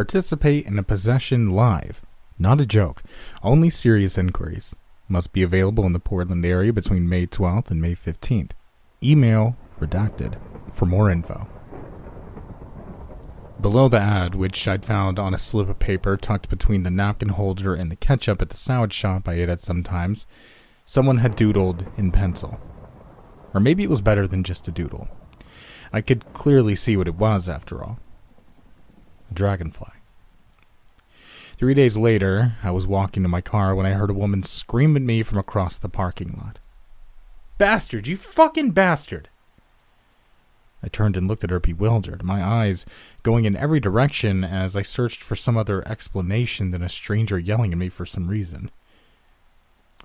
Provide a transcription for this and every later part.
Participate in a possession live. Not a joke. Only serious inquiries. Must be available in the Portland area between May 12th and May 15th. Email redacted for more info. Below the ad, which I'd found on a slip of paper tucked between the napkin holder and the ketchup at the sandwich shop I ate at sometimes, someone had doodled in pencil. Or maybe it was better than just a doodle. I could clearly see what it was, after all. Dragonfly. Three days later, I was walking to my car when I heard a woman scream at me from across the parking lot. Bastard, you fucking bastard! I turned and looked at her bewildered, my eyes going in every direction as I searched for some other explanation than a stranger yelling at me for some reason.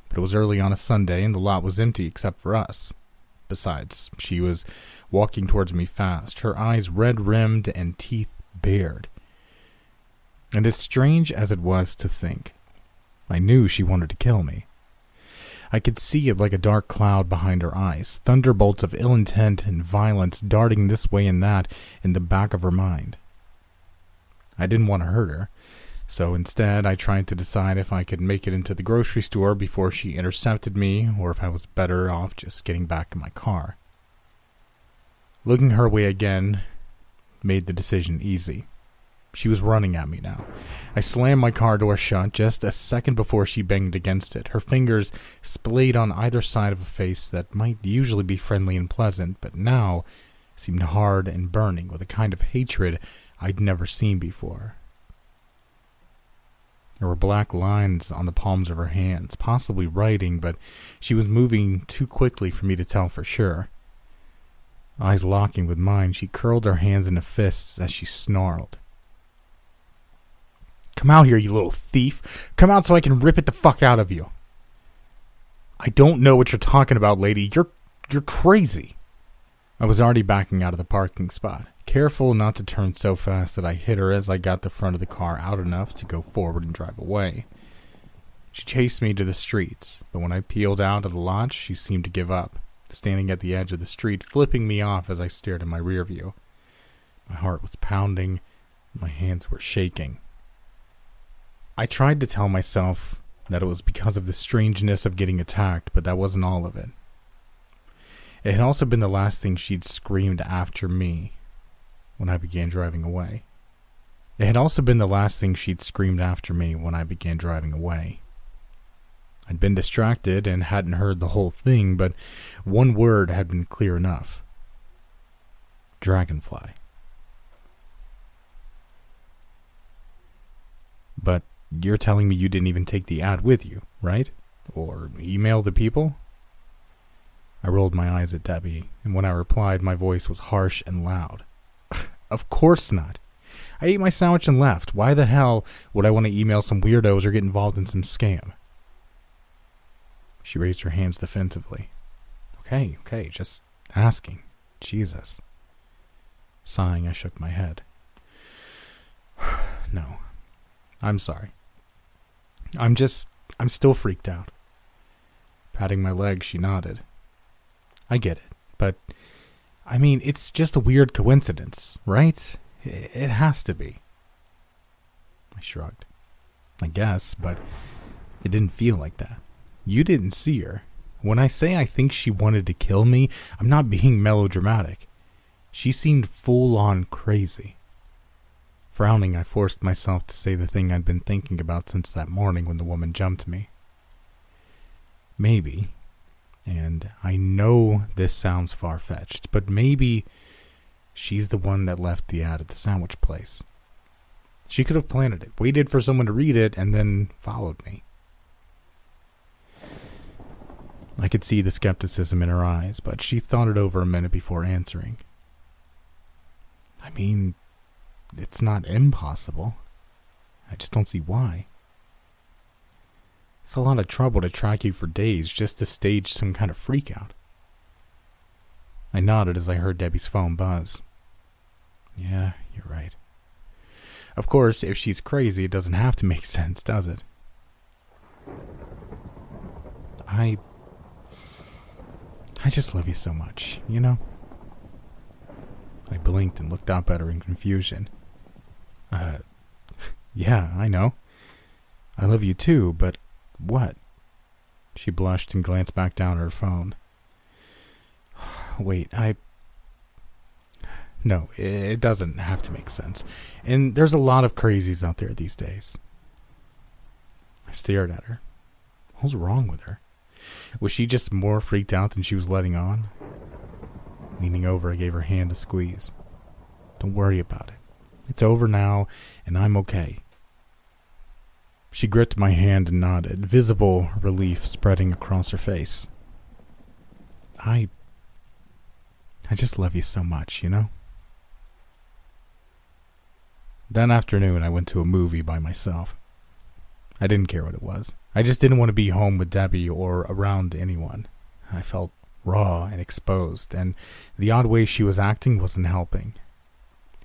But it was early on a Sunday and the lot was empty except for us. Besides, she was walking towards me fast, her eyes red rimmed and teeth bared. And as strange as it was to think, I knew she wanted to kill me. I could see it like a dark cloud behind her eyes, thunderbolts of ill intent and violence darting this way and that in the back of her mind. I didn't want to hurt her, so instead I tried to decide if I could make it into the grocery store before she intercepted me or if I was better off just getting back in my car. Looking her way again made the decision easy. She was running at me now. I slammed my car door shut just a second before she banged against it, her fingers splayed on either side of a face that might usually be friendly and pleasant, but now seemed hard and burning with a kind of hatred I'd never seen before. There were black lines on the palms of her hands, possibly writing, but she was moving too quickly for me to tell for sure. Eyes locking with mine, she curled her hands into fists as she snarled. Come out here, you little thief. Come out so I can rip it the fuck out of you. I don't know what you're talking about, lady. You're you're crazy. I was already backing out of the parking spot, careful not to turn so fast that I hit her as I got the front of the car out enough to go forward and drive away. She chased me to the street, but when I peeled out of the lot, she seemed to give up, standing at the edge of the street, flipping me off as I stared in my rear view. My heart was pounding, my hands were shaking. I tried to tell myself that it was because of the strangeness of getting attacked, but that wasn't all of it. It had also been the last thing she'd screamed after me when I began driving away. It had also been the last thing she'd screamed after me when I began driving away. I'd been distracted and hadn't heard the whole thing, but one word had been clear enough Dragonfly. But you're telling me you didn't even take the ad with you, right? Or email the people? I rolled my eyes at Debbie, and when I replied, my voice was harsh and loud. of course not. I ate my sandwich and left. Why the hell would I want to email some weirdos or get involved in some scam? She raised her hands defensively. Okay, okay, just asking. Jesus. Sighing, I shook my head. no. I'm sorry. I'm just. I'm still freaked out. Patting my leg, she nodded. I get it, but. I mean, it's just a weird coincidence, right? It has to be. I shrugged. I guess, but it didn't feel like that. You didn't see her. When I say I think she wanted to kill me, I'm not being melodramatic. She seemed full on crazy. Frowning, I forced myself to say the thing I'd been thinking about since that morning when the woman jumped me. Maybe, and I know this sounds far fetched, but maybe she's the one that left the ad at the sandwich place. She could have planted it, waited for someone to read it, and then followed me. I could see the skepticism in her eyes, but she thought it over a minute before answering. I mean, it's not impossible. I just don't see why. It's a lot of trouble to track you for days just to stage some kind of freakout. I nodded as I heard Debbie's phone buzz. Yeah, you're right. Of course, if she's crazy, it doesn't have to make sense, does it? I. I just love you so much, you know? I blinked and looked up at her in confusion. Uh, Yeah, I know. I love you too, but what? She blushed and glanced back down at her phone. Wait, I. No, it doesn't have to make sense. And there's a lot of crazies out there these days. I stared at her. What was wrong with her? Was she just more freaked out than she was letting on? Leaning over, I gave her hand a squeeze. Don't worry about it. It's over now, and I'm okay. She gripped my hand and nodded, visible relief spreading across her face. I. I just love you so much, you know? That afternoon, I went to a movie by myself. I didn't care what it was. I just didn't want to be home with Debbie or around anyone. I felt raw and exposed, and the odd way she was acting wasn't helping.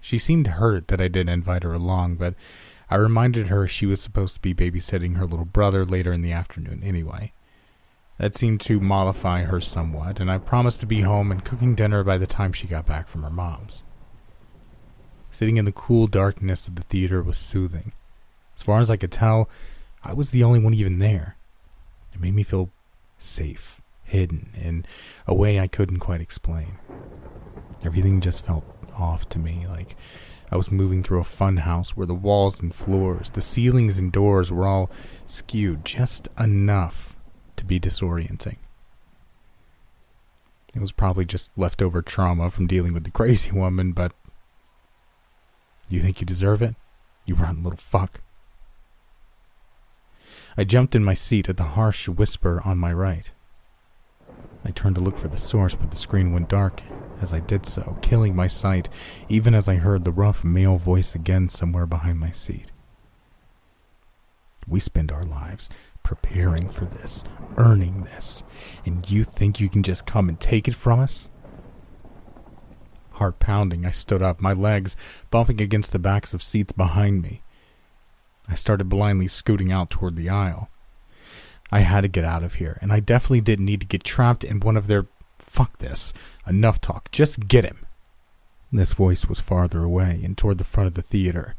She seemed hurt that I didn't invite her along, but I reminded her she was supposed to be babysitting her little brother later in the afternoon anyway. That seemed to mollify her somewhat, and I promised to be home and cooking dinner by the time she got back from her mom's. Sitting in the cool darkness of the theater was soothing. As far as I could tell, I was the only one even there. It made me feel safe, hidden, in a way I couldn't quite explain. Everything just felt off to me, like I was moving through a fun house where the walls and floors, the ceilings and doors were all skewed just enough to be disorienting. It was probably just leftover trauma from dealing with the crazy woman, but you think you deserve it? You rotten little fuck. I jumped in my seat at the harsh whisper on my right. I turned to look for the source, but the screen went dark as I did so, killing my sight, even as I heard the rough male voice again somewhere behind my seat. We spend our lives preparing for this, earning this, and you think you can just come and take it from us? Heart pounding, I stood up, my legs bumping against the backs of seats behind me. I started blindly scooting out toward the aisle. I had to get out of here, and I definitely didn't need to get trapped in one of their. Fuck this. Enough talk. Just get him. This voice was farther away and toward the front of the theater.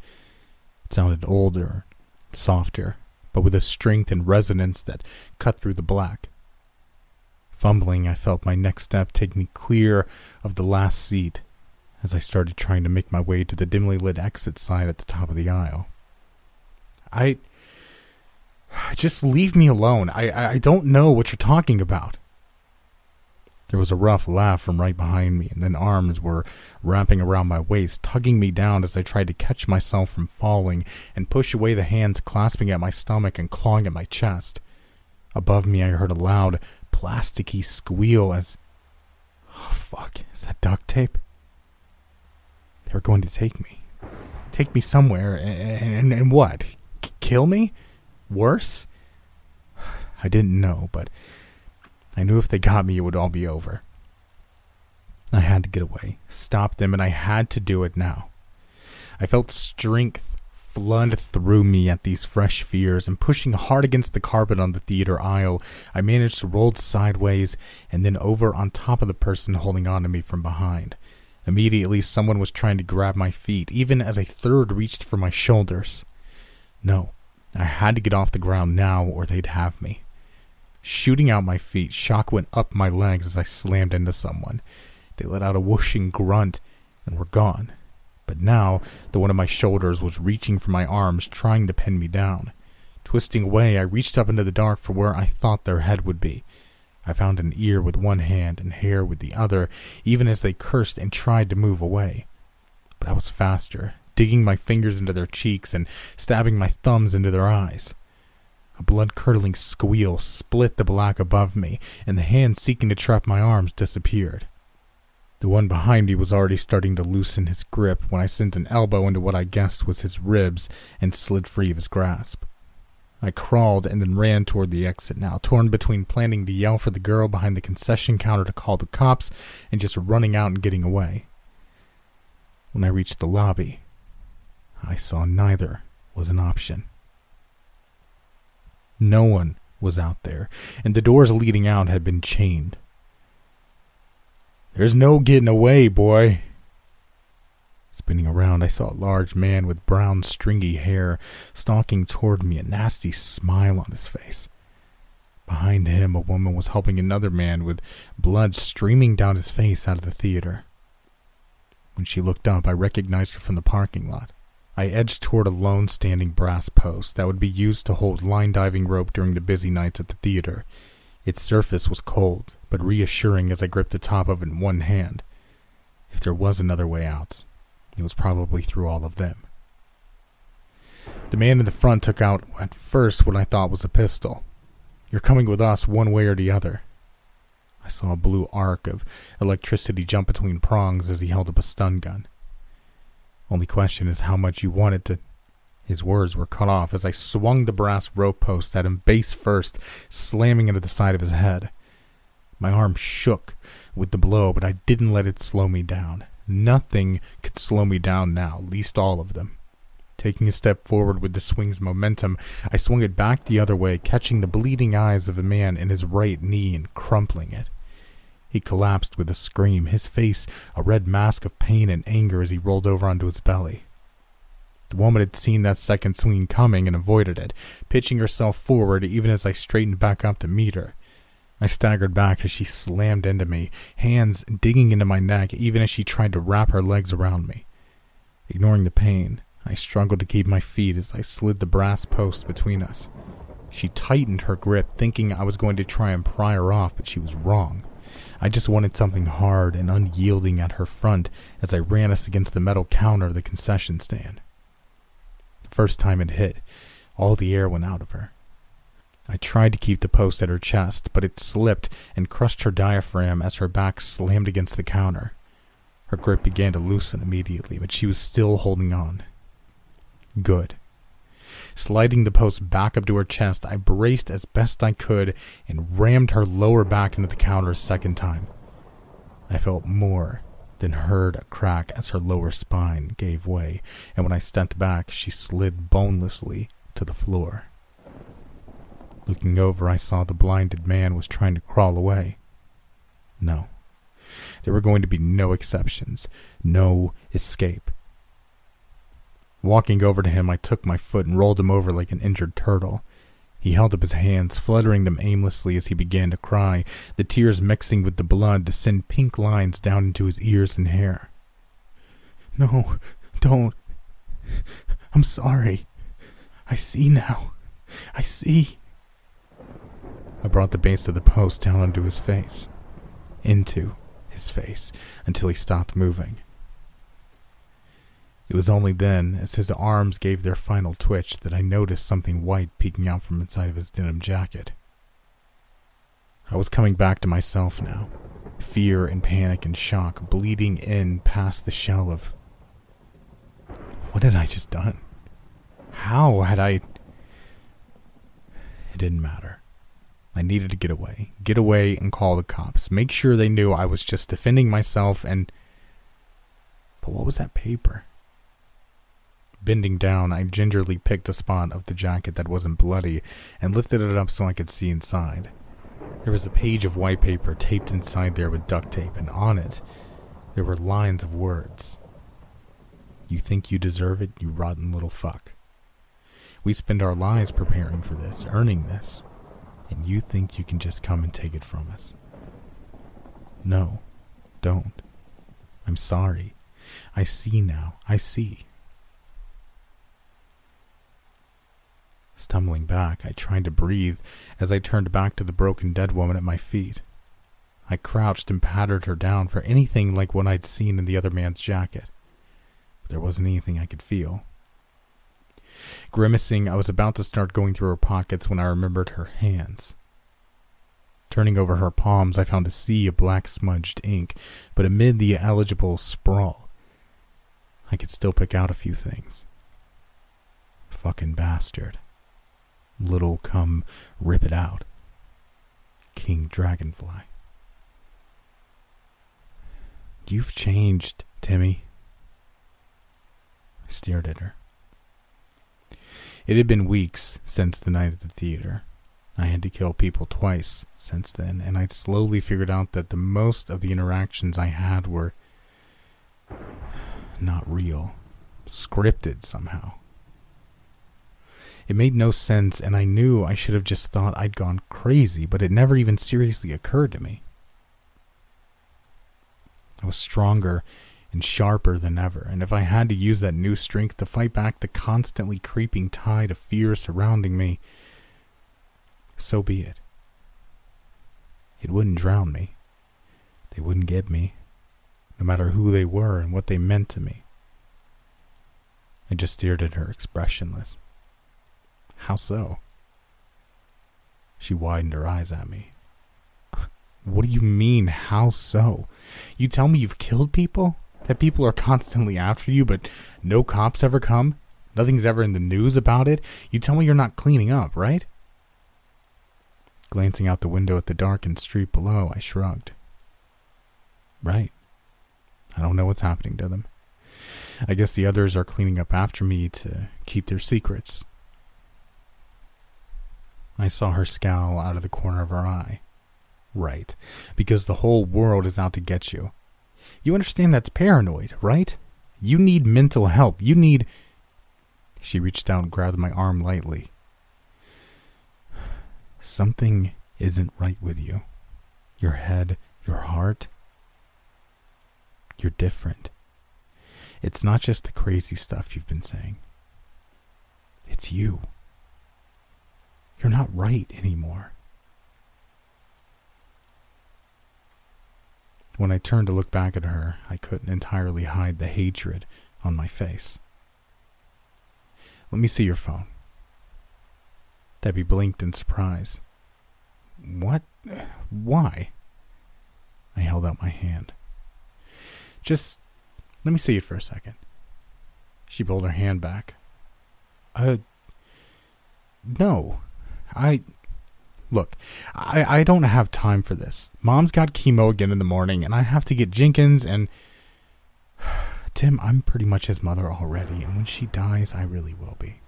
It sounded older, softer, but with a strength and resonance that cut through the black. Fumbling, I felt my next step take me clear of the last seat as I started trying to make my way to the dimly lit exit sign at the top of the aisle. I. Just leave me alone. I, I don't know what you're talking about. There was a rough laugh from right behind me, and then arms were wrapping around my waist, tugging me down as I tried to catch myself from falling and push away the hands clasping at my stomach and clawing at my chest. Above me, I heard a loud, plasticky squeal as. Oh, fuck. Is that duct tape? They were going to take me. Take me somewhere, and, and, and what? Kill me? Worse? I didn't know, but I knew if they got me, it would all be over. I had to get away, stop them, and I had to do it now. I felt strength flood through me at these fresh fears, and pushing hard against the carpet on the theater aisle, I managed to roll sideways and then over on top of the person holding on to me from behind. Immediately, someone was trying to grab my feet, even as a third reached for my shoulders. No, I had to get off the ground now, or they'd have me. Shooting out my feet, shock went up my legs as I slammed into someone. They let out a whooshing grunt and were gone. But now, the one of my shoulders was reaching for my arms, trying to pin me down. Twisting away, I reached up into the dark for where I thought their head would be. I found an ear with one hand and hair with the other, even as they cursed and tried to move away. But I was faster, digging my fingers into their cheeks and stabbing my thumbs into their eyes. A blood curdling squeal split the black above me, and the hand seeking to trap my arms disappeared. The one behind me was already starting to loosen his grip when I sent an elbow into what I guessed was his ribs and slid free of his grasp. I crawled and then ran toward the exit now, torn between planning to yell for the girl behind the concession counter to call the cops and just running out and getting away. When I reached the lobby, I saw neither was an option. No one was out there, and the doors leading out had been chained. There's no getting away, boy. Spinning around, I saw a large man with brown, stringy hair stalking toward me, a nasty smile on his face. Behind him, a woman was helping another man with blood streaming down his face out of the theater. When she looked up, I recognized her from the parking lot. I edged toward a lone standing brass post that would be used to hold line diving rope during the busy nights at the theater. Its surface was cold, but reassuring as I gripped the top of it in one hand. If there was another way out, it was probably through all of them. The man in the front took out at first what I thought was a pistol. You're coming with us one way or the other. I saw a blue arc of electricity jump between prongs as he held up a stun gun. Only question is how much you want it to. His words were cut off as I swung the brass rope post at him base first, slamming into the side of his head. My arm shook with the blow, but I didn't let it slow me down. Nothing could slow me down now, least all of them. Taking a step forward with the swing's momentum, I swung it back the other way, catching the bleeding eyes of the man in his right knee and crumpling it. He collapsed with a scream, his face a red mask of pain and anger as he rolled over onto his belly. The woman had seen that second swing coming and avoided it, pitching herself forward even as I straightened back up to meet her. I staggered back as she slammed into me, hands digging into my neck even as she tried to wrap her legs around me. Ignoring the pain, I struggled to keep my feet as I slid the brass post between us. She tightened her grip, thinking I was going to try and pry her off, but she was wrong. I just wanted something hard and unyielding at her front as I ran us against the metal counter of the concession stand. The first time it hit, all the air went out of her. I tried to keep the post at her chest, but it slipped and crushed her diaphragm as her back slammed against the counter. Her grip began to loosen immediately, but she was still holding on. Good. Sliding the post back up to her chest, I braced as best I could and rammed her lower back into the counter a second time. I felt more than heard a crack as her lower spine gave way, and when I stepped back, she slid bonelessly to the floor. Looking over, I saw the blinded man was trying to crawl away. No. There were going to be no exceptions, no escape. Walking over to him, I took my foot and rolled him over like an injured turtle. He held up his hands, fluttering them aimlessly as he began to cry, the tears mixing with the blood to send pink lines down into his ears and hair. No, don't. I'm sorry. I see now. I see. I brought the base of the post down onto his face. Into his face until he stopped moving. It was only then, as his arms gave their final twitch, that I noticed something white peeking out from inside of his denim jacket. I was coming back to myself now, fear and panic and shock bleeding in past the shell of. What had I just done? How had I. It didn't matter. I needed to get away. Get away and call the cops. Make sure they knew I was just defending myself and. But what was that paper? Bending down, I gingerly picked a spot of the jacket that wasn't bloody and lifted it up so I could see inside. There was a page of white paper taped inside there with duct tape, and on it, there were lines of words. You think you deserve it, you rotten little fuck. We spend our lives preparing for this, earning this, and you think you can just come and take it from us. No, don't. I'm sorry. I see now. I see. Stumbling back, I tried to breathe as I turned back to the broken dead woman at my feet. I crouched and patted her down for anything like what I'd seen in the other man's jacket. But there wasn't anything I could feel. Grimacing, I was about to start going through her pockets when I remembered her hands. Turning over her palms, I found a sea of black smudged ink, but amid the illegible sprawl, I could still pick out a few things. Fucking bastard little come rip it out. King Dragonfly. You've changed, Timmy. I stared at her. It had been weeks since the night at the theater. I had to kill people twice since then, and I'd slowly figured out that the most of the interactions I had were not real, scripted somehow. It made no sense, and I knew I should have just thought I'd gone crazy, but it never even seriously occurred to me. I was stronger and sharper than ever, and if I had to use that new strength to fight back the constantly creeping tide of fear surrounding me, so be it. It wouldn't drown me. They wouldn't get me, no matter who they were and what they meant to me. I just stared at her expressionless. How so? She widened her eyes at me. What do you mean, how so? You tell me you've killed people? That people are constantly after you, but no cops ever come? Nothing's ever in the news about it? You tell me you're not cleaning up, right? Glancing out the window at the darkened street below, I shrugged. Right. I don't know what's happening to them. I guess the others are cleaning up after me to keep their secrets. I saw her scowl out of the corner of her eye. Right, because the whole world is out to get you. You understand that's paranoid, right? You need mental help. You need. She reached out and grabbed my arm lightly. Something isn't right with you. Your head, your heart. You're different. It's not just the crazy stuff you've been saying, it's you. You're not right anymore. When I turned to look back at her, I couldn't entirely hide the hatred on my face. Let me see your phone. Debbie blinked in surprise. What? Why? I held out my hand. Just let me see it for a second. She pulled her hand back. Uh, no. I. Look, I, I don't have time for this. Mom's got chemo again in the morning, and I have to get Jenkins and. Tim, I'm pretty much his mother already, and when she dies, I really will be.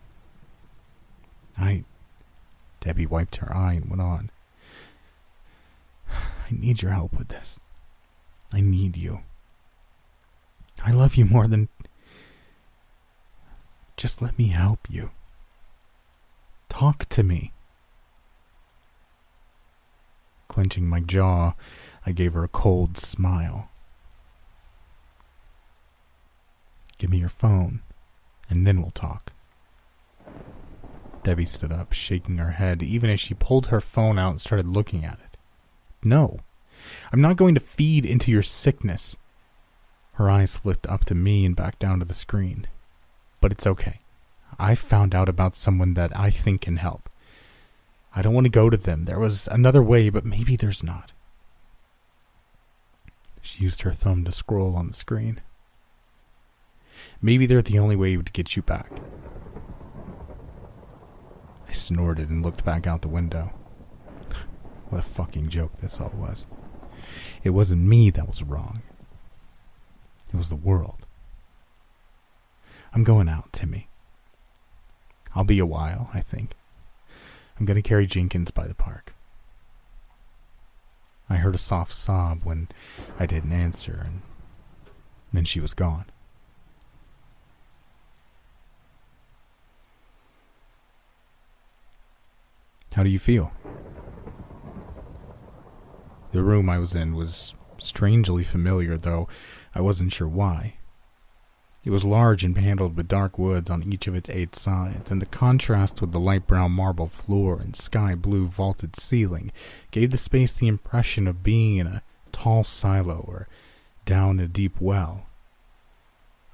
I. Debbie wiped her eye and went on. I need your help with this. I need you. I love you more than. Just let me help you. Talk to me. Clenching my jaw, I gave her a cold smile. Give me your phone, and then we'll talk. Debbie stood up, shaking her head, even as she pulled her phone out and started looking at it. No, I'm not going to feed into your sickness. Her eyes flicked up to me and back down to the screen. But it's okay. I found out about someone that I think can help. I don't want to go to them. There was another way, but maybe there's not. She used her thumb to scroll on the screen. Maybe they're the only way to get you back. I snorted and looked back out the window. What a fucking joke this all was. It wasn't me that was wrong. It was the world. I'm going out, Timmy. I'll be a while, I think. I'm going to carry Jenkins by the park. I heard a soft sob when I didn't answer, and then she was gone. How do you feel? The room I was in was strangely familiar, though I wasn't sure why. It was large and paneled with dark woods on each of its eight sides, and the contrast with the light brown marble floor and sky blue vaulted ceiling gave the space the impression of being in a tall silo or down a deep well.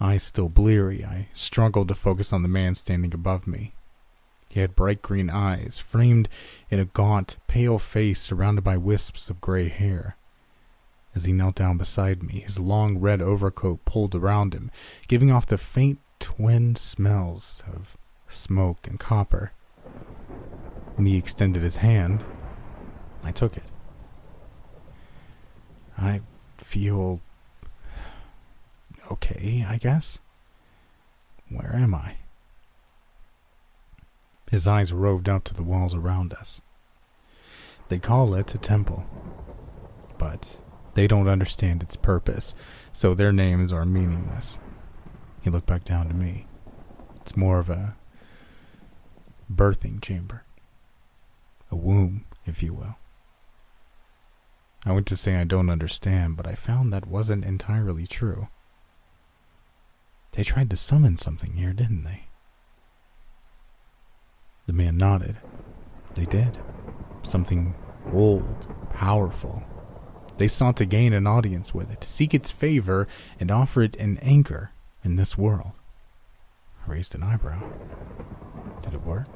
Eyes still bleary, I struggled to focus on the man standing above me. He had bright green eyes, framed in a gaunt, pale face surrounded by wisps of gray hair as he knelt down beside me, his long red overcoat pulled around him, giving off the faint twin smells of smoke and copper. When he extended his hand, I took it. I feel okay, I guess. Where am I? His eyes roved up to the walls around us. They call it a temple, but they don't understand its purpose, so their names are meaningless. He looked back down to me. It's more of a birthing chamber. A womb, if you will. I went to say I don't understand, but I found that wasn't entirely true. They tried to summon something here, didn't they? The man nodded. They did. Something old, powerful. They sought to gain an audience with it, seek its favor, and offer it an anchor in this world. I raised an eyebrow. Did it work?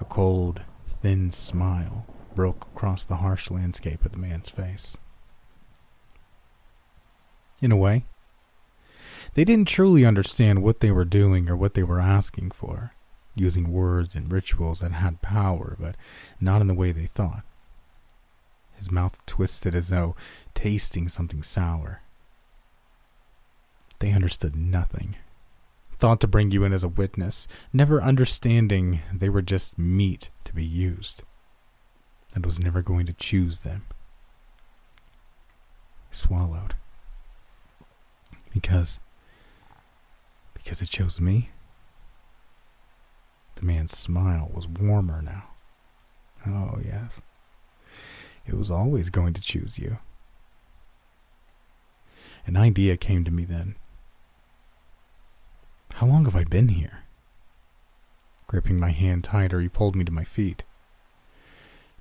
A cold, thin smile broke across the harsh landscape of the man's face. In a way, they didn't truly understand what they were doing or what they were asking for, using words and rituals that had power, but not in the way they thought. His mouth twisted as though tasting something sour. They understood nothing. Thought to bring you in as a witness, never understanding they were just meat to be used. And was never going to choose them. I swallowed. Because. Because it chose me? The man's smile was warmer now. Oh, yes. It was always going to choose you. An idea came to me then. How long have I been here? Gripping my hand tighter, he pulled me to my feet.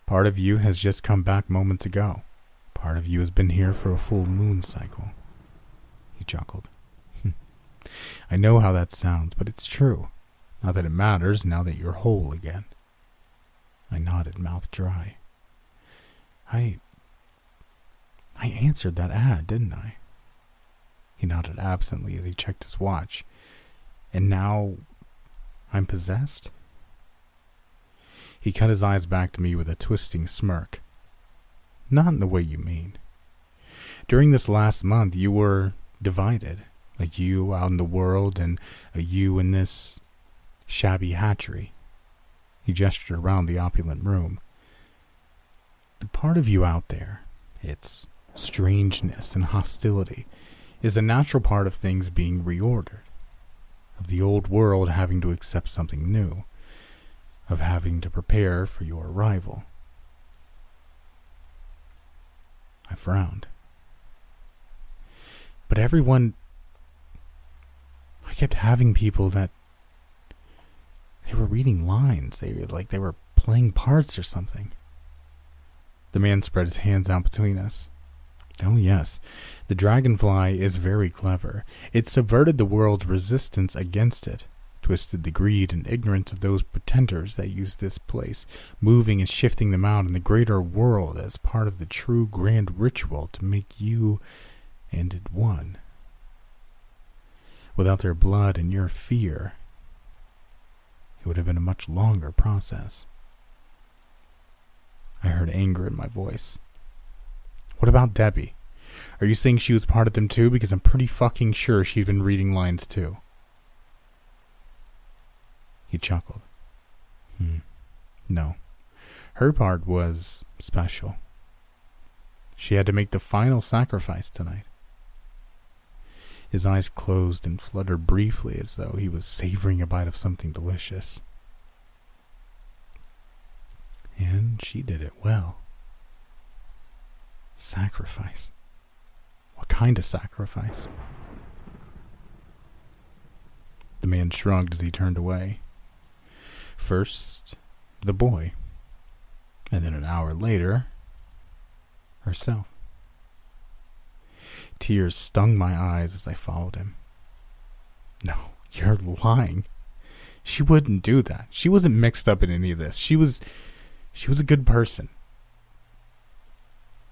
Part of you has just come back moments ago. Part of you has been here for a full moon cycle. He chuckled. I know how that sounds, but it's true. Not that it matters now that you're whole again. I nodded, mouth dry. I. I answered that ad, didn't I? He nodded absently as he checked his watch. And now I'm possessed? He cut his eyes back to me with a twisting smirk. Not in the way you mean. During this last month, you were divided. A you out in the world and a you in this shabby hatchery. He gestured around the opulent room. The part of you out there, its strangeness and hostility, is a natural part of things being reordered, of the old world having to accept something new, of having to prepare for your arrival. I frowned. But everyone. I kept having people that. They were reading lines. They were like they were playing parts or something. The man spread his hands out between us. Oh, yes. The dragonfly is very clever. It subverted the world's resistance against it, twisted the greed and ignorance of those pretenders that use this place, moving and shifting them out in the greater world as part of the true grand ritual to make you and it one. Without their blood and your fear, it would have been a much longer process. I heard anger in my voice. What about Debbie? Are you saying she was part of them too? Because I'm pretty fucking sure she'd been reading lines too. He chuckled. Hmm. No. Her part was special. She had to make the final sacrifice tonight. His eyes closed and fluttered briefly as though he was savoring a bite of something delicious. And she did it well. Sacrifice. What kind of sacrifice? The man shrugged as he turned away. First, the boy. And then an hour later, herself. Tears stung my eyes as I followed him. No, you're lying. She wouldn't do that. She wasn't mixed up in any of this. She was she was a good person.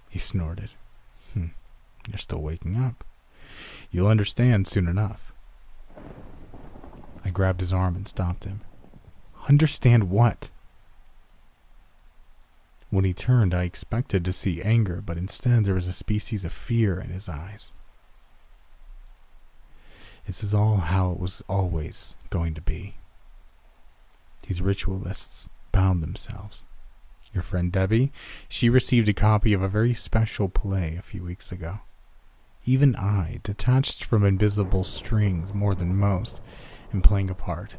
He snorted. Hm, you're still waking up. You'll understand soon enough. I grabbed his arm and stopped him. Understand what? When he turned, I expected to see anger, but instead there was a species of fear in his eyes. This is all how it was always going to be. These ritualists bound themselves your friend Debbie, she received a copy of a very special play a few weeks ago. even I, detached from invisible strings more than most, am playing a part.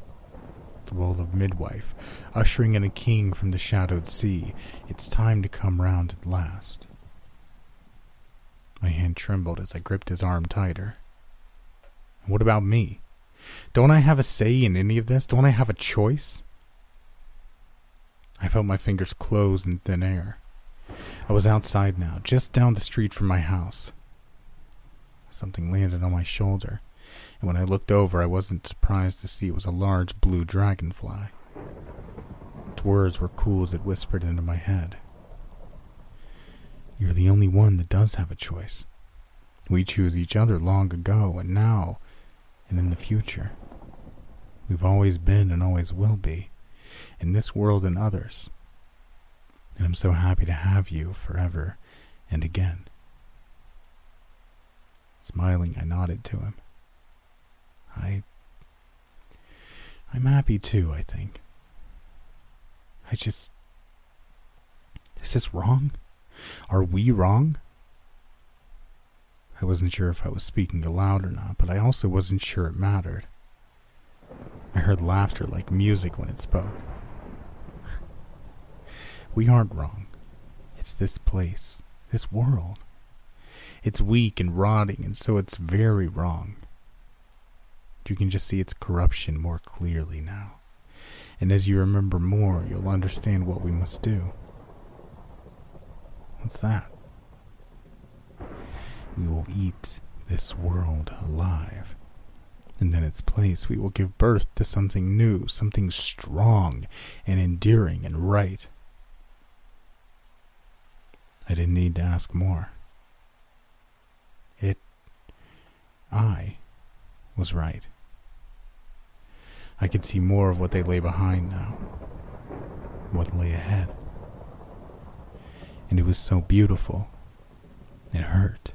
The role of midwife, ushering in a king from the shadowed sea. It's time to come round at last. My hand trembled as I gripped his arm tighter. What about me? Don't I have a say in any of this? Don't I have a choice? I felt my fingers close in thin air. I was outside now, just down the street from my house. Something landed on my shoulder, and when I looked over, I wasn't surprised to see it was a large blue dragonfly. Its words were cool as it whispered into my head. You're the only one that does have a choice. We choose each other long ago, and now, and in the future. We've always been and always will be, in this world and others. And I'm so happy to have you forever and again. Smiling, I nodded to him. I. I'm happy too, I think. I just. Is this wrong? Are we wrong? I wasn't sure if I was speaking aloud or not, but I also wasn't sure it mattered. I heard laughter like music when it spoke. We aren't wrong. It's this place, this world. It's weak and rotting, and so it's very wrong. You can just see its corruption more clearly now. And as you remember more, you'll understand what we must do. What's that? We will eat this world alive. And then, in its place, we will give birth to something new, something strong and endearing and right. I didn't need to ask more. It. I was right. I could see more of what they lay behind now, what lay ahead. And it was so beautiful, it hurt.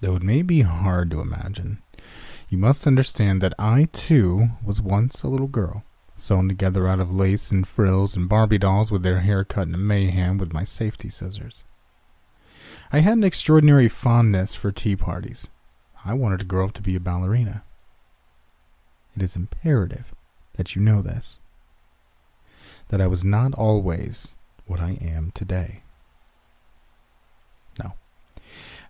Though it may be hard to imagine, you must understand that I, too, was once a little girl, sewn together out of lace and frills and Barbie dolls with their hair cut in a mayhem with my safety scissors. I had an extraordinary fondness for tea parties. I wanted to grow up to be a ballerina. It is imperative that you know this that I was not always what I am today. No.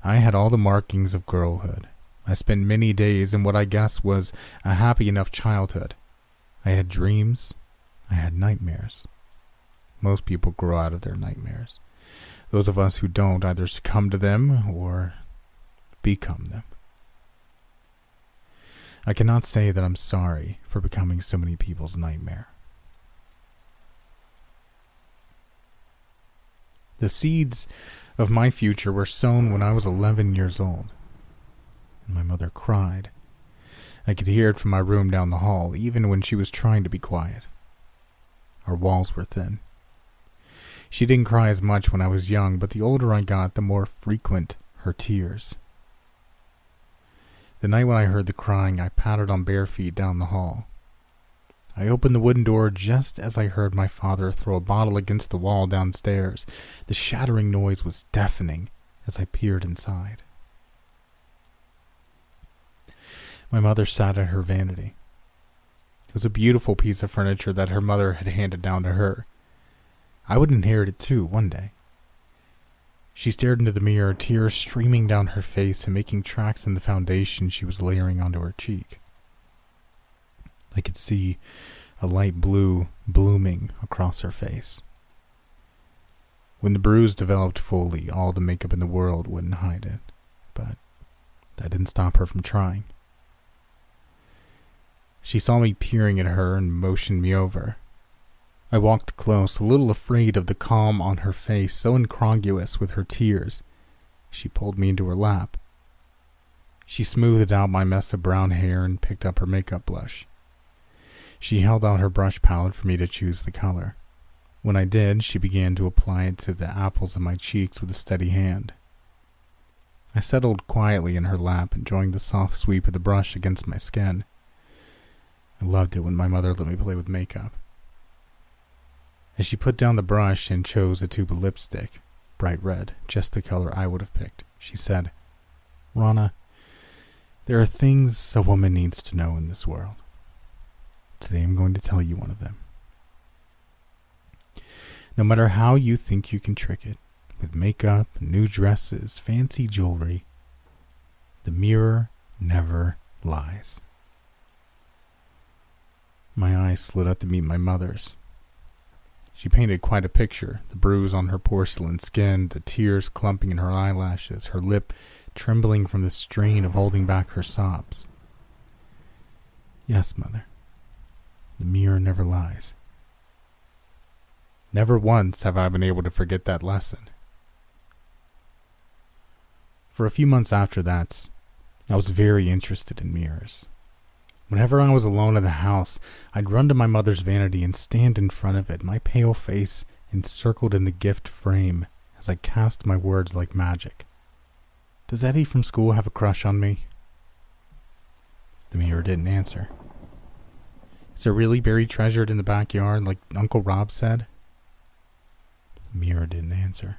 I had all the markings of girlhood. I spent many days in what I guess was a happy enough childhood. I had dreams. I had nightmares. Most people grow out of their nightmares. Those of us who don't either succumb to them or become them. I cannot say that I'm sorry for becoming so many people's nightmare. The seeds of my future were sown when I was 11 years old. And my mother cried. I could hear it from my room down the hall, even when she was trying to be quiet. Our walls were thin. She didn't cry as much when I was young, but the older I got, the more frequent her tears. The night when I heard the crying, I pattered on bare feet down the hall. I opened the wooden door just as I heard my father throw a bottle against the wall downstairs. The shattering noise was deafening as I peered inside. My mother sat at her vanity. It was a beautiful piece of furniture that her mother had handed down to her. I would inherit it too one day. She stared into the mirror, tears streaming down her face and making tracks in the foundation she was layering onto her cheek. I could see a light blue blooming across her face. When the bruise developed fully, all the makeup in the world wouldn't hide it, but that didn't stop her from trying. She saw me peering at her and motioned me over. I walked close, a little afraid of the calm on her face, so incongruous with her tears. She pulled me into her lap. She smoothed out my mess of brown hair and picked up her makeup blush. She held out her brush palette for me to choose the color. When I did, she began to apply it to the apples of my cheeks with a steady hand. I settled quietly in her lap, enjoying the soft sweep of the brush against my skin. I loved it when my mother let me play with makeup. As she put down the brush and chose a tube of lipstick, bright red, just the color I would have picked, she said, Rana, there are things a woman needs to know in this world. Today I'm going to tell you one of them. No matter how you think you can trick it, with makeup, new dresses, fancy jewelry, the mirror never lies. My eyes slid up to meet my mother's. She painted quite a picture the bruise on her porcelain skin, the tears clumping in her eyelashes, her lip trembling from the strain of holding back her sobs. Yes, mother, the mirror never lies. Never once have I been able to forget that lesson. For a few months after that, I was very interested in mirrors. Whenever I was alone in the house, I'd run to my mother's vanity and stand in front of it, my pale face encircled in the gift frame as I cast my words like magic. Does Eddie from school have a crush on me? The mirror didn't answer. Is there really buried treasure in the backyard like Uncle Rob said? Mirror didn't answer.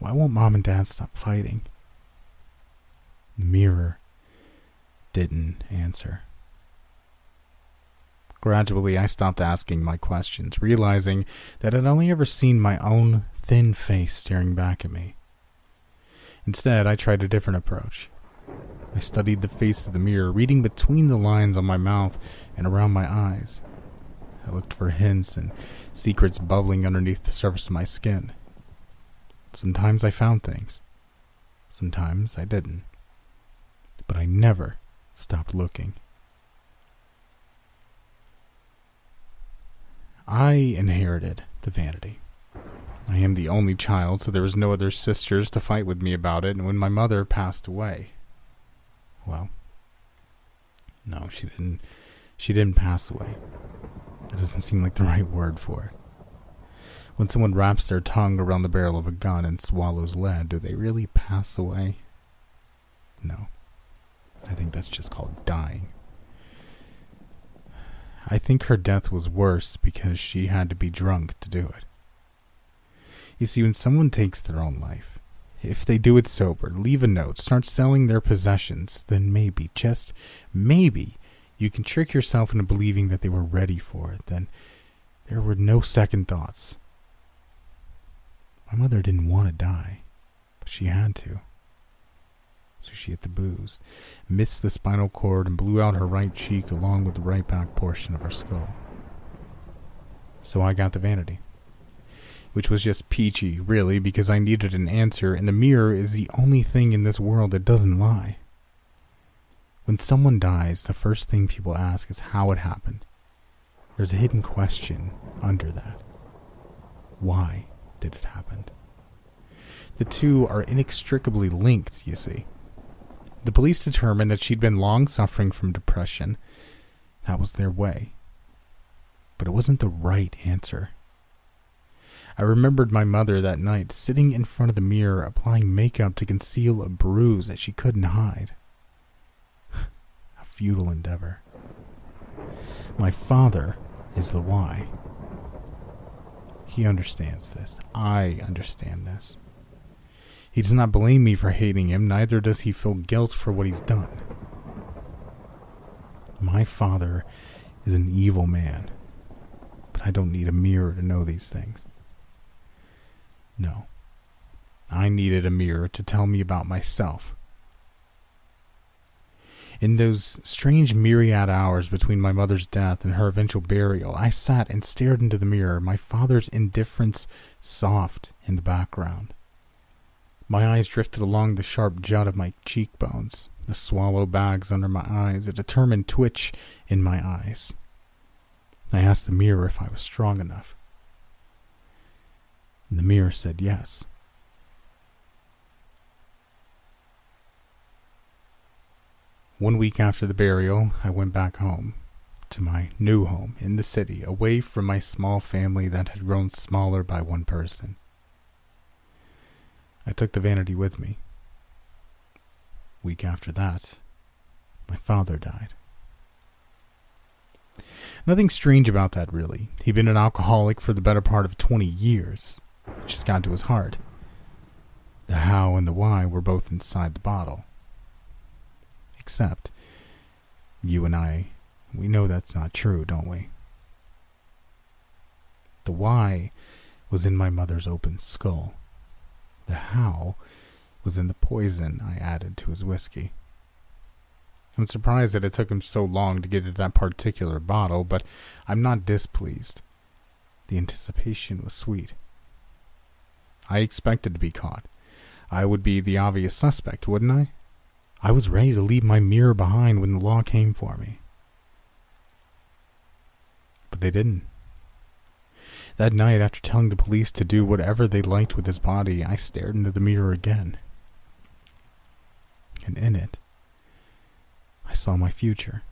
Why won't mom and dad stop fighting? The mirror didn't answer. Gradually, I stopped asking my questions, realizing that I'd only ever seen my own thin face staring back at me. Instead, I tried a different approach. I studied the face of the mirror, reading between the lines on my mouth and around my eyes. I looked for hints and secrets bubbling underneath the surface of my skin. Sometimes I found things. Sometimes I didn't. But I never stopped looking. I inherited the vanity. I am the only child, so there was no other sisters to fight with me about it, and when my mother passed away, well, no, she didn't. She didn't pass away. That doesn't seem like the right word for it. When someone wraps their tongue around the barrel of a gun and swallows lead, do they really pass away? No. I think that's just called dying. I think her death was worse because she had to be drunk to do it. You see, when someone takes their own life, if they do it sober, leave a note, start selling their possessions, then maybe, just maybe, you can trick yourself into believing that they were ready for it. Then there were no second thoughts. My mother didn't want to die, but she had to so she hit the booze, missed the spinal cord, and blew out her right cheek along with the right back portion of her skull. So I got the vanity. Which was just peachy, really, because I needed an answer, and the mirror is the only thing in this world that doesn't lie. When someone dies, the first thing people ask is how it happened. There's a hidden question under that. Why did it happen? The two are inextricably linked, you see. The police determined that she'd been long suffering from depression. That was their way. But it wasn't the right answer. I remembered my mother that night sitting in front of the mirror applying makeup to conceal a bruise that she couldn't hide. a futile endeavor. My father is the why. He understands this. I understand this. He does not blame me for hating him, neither does he feel guilt for what he's done. My father is an evil man, but I don't need a mirror to know these things. No. I needed a mirror to tell me about myself. In those strange myriad hours between my mother's death and her eventual burial, I sat and stared into the mirror, my father's indifference soft in the background. My eyes drifted along the sharp jut of my cheekbones, the swallow bags under my eyes, a determined twitch in my eyes. I asked the mirror if I was strong enough. And the mirror said yes. One week after the burial, I went back home, to my new home in the city, away from my small family that had grown smaller by one person. I took the vanity with me. Week after that, my father died. Nothing strange about that, really. He'd been an alcoholic for the better part of 20 years. It just got to his heart. The how and the why were both inside the bottle. Except, you and I, we know that's not true, don't we? The why was in my mother's open skull. The how was in the poison I added to his whiskey. I'm surprised that it took him so long to get to that particular bottle, but I'm not displeased. The anticipation was sweet. I expected to be caught. I would be the obvious suspect, wouldn't I? I was ready to leave my mirror behind when the law came for me. But they didn't. That night, after telling the police to do whatever they liked with his body, I stared into the mirror again. And in it, I saw my future.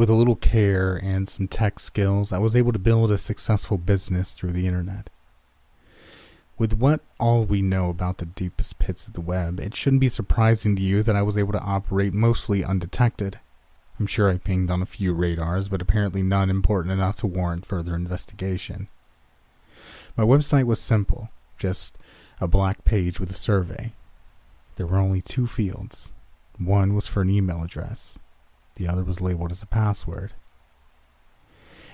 With a little care and some tech skills, I was able to build a successful business through the internet. With what all we know about the deepest pits of the web, it shouldn't be surprising to you that I was able to operate mostly undetected. I'm sure I pinged on a few radars, but apparently none important enough to warrant further investigation. My website was simple, just a black page with a survey. There were only two fields. One was for an email address, the other was labeled as a password.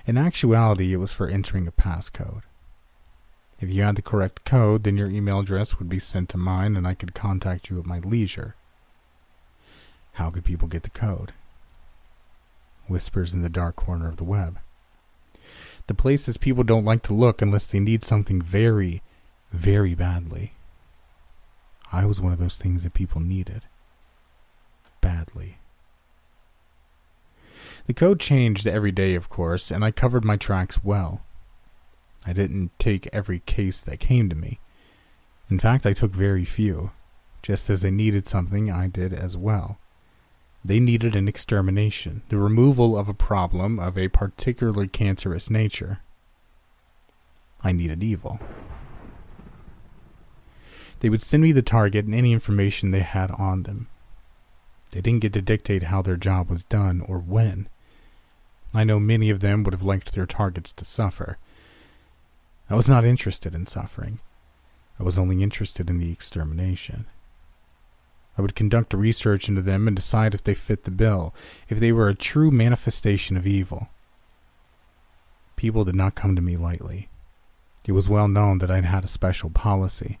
In actuality, it was for entering a passcode. If you had the correct code, then your email address would be sent to mine and I could contact you at my leisure. How could people get the code? whispers in the dark corner of the web. The places people don't like to look unless they need something very, very badly. I was one of those things that people needed. Badly. The code changed every day, of course, and I covered my tracks well. I didn't take every case that came to me. In fact, I took very few. Just as they needed something, I did as well. They needed an extermination, the removal of a problem of a particularly cancerous nature. I needed evil. They would send me the target and any information they had on them. They didn't get to dictate how their job was done or when. I know many of them would have liked their targets to suffer. I was not interested in suffering. I was only interested in the extermination. I would conduct research into them and decide if they fit the bill, if they were a true manifestation of evil. People did not come to me lightly. It was well known that I'd had a special policy.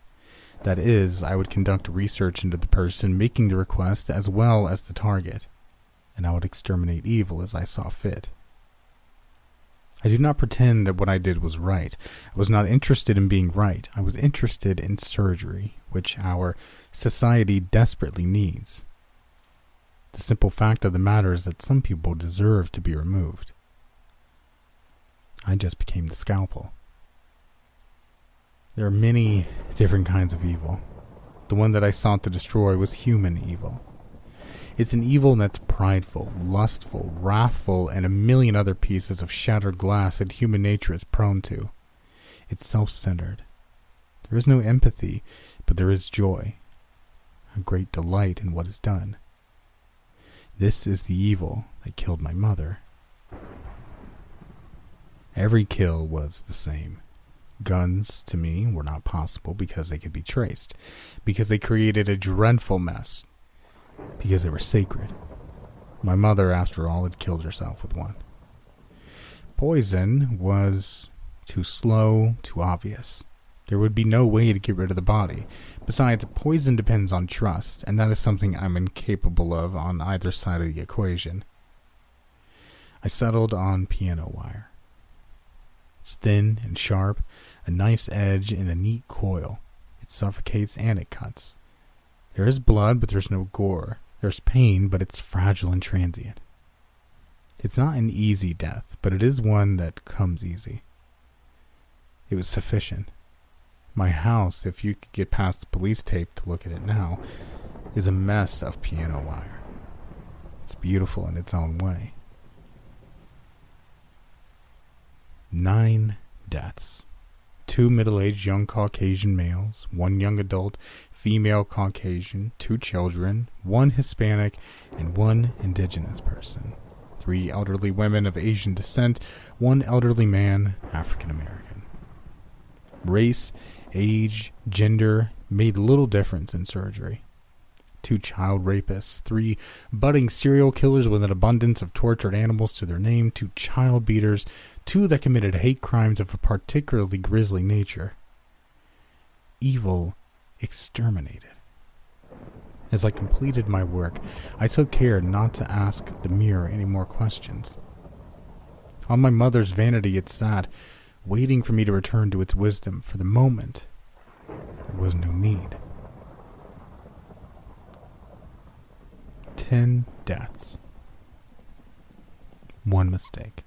That is, I would conduct research into the person making the request as well as the target, and I would exterminate evil as I saw fit. I do not pretend that what I did was right. I was not interested in being right. I was interested in surgery, which our society desperately needs. The simple fact of the matter is that some people deserve to be removed. I just became the scalpel. There are many different kinds of evil. The one that I sought to destroy was human evil. It's an evil that's prideful, lustful, wrathful, and a million other pieces of shattered glass that human nature is prone to. It's self centered. There is no empathy, but there is joy a great delight in what is done. This is the evil that killed my mother. Every kill was the same. Guns, to me, were not possible because they could be traced, because they created a dreadful mess, because they were sacred. My mother, after all, had killed herself with one. Poison was too slow, too obvious. There would be no way to get rid of the body. Besides, poison depends on trust, and that is something I'm incapable of on either side of the equation. I settled on piano wire. It's thin and sharp, a nice edge, and a neat coil. It suffocates and it cuts. There is blood, but there's no gore. There's pain, but it's fragile and transient. It's not an easy death, but it is one that comes easy. It was sufficient. My house, if you could get past the police tape to look at it now, is a mess of piano wire. It's beautiful in its own way. Nine deaths. Two middle aged young Caucasian males, one young adult female Caucasian, two children, one Hispanic, and one indigenous person, three elderly women of Asian descent, one elderly man, African American. Race, age, gender made little difference in surgery. Two child rapists, three budding serial killers with an abundance of tortured animals to their name, two child beaters, two that committed hate crimes of a particularly grisly nature. Evil exterminated. As I completed my work, I took care not to ask the mirror any more questions. On my mother's vanity it sat, waiting for me to return to its wisdom. For the moment, there was no need. Ten deaths. One mistake.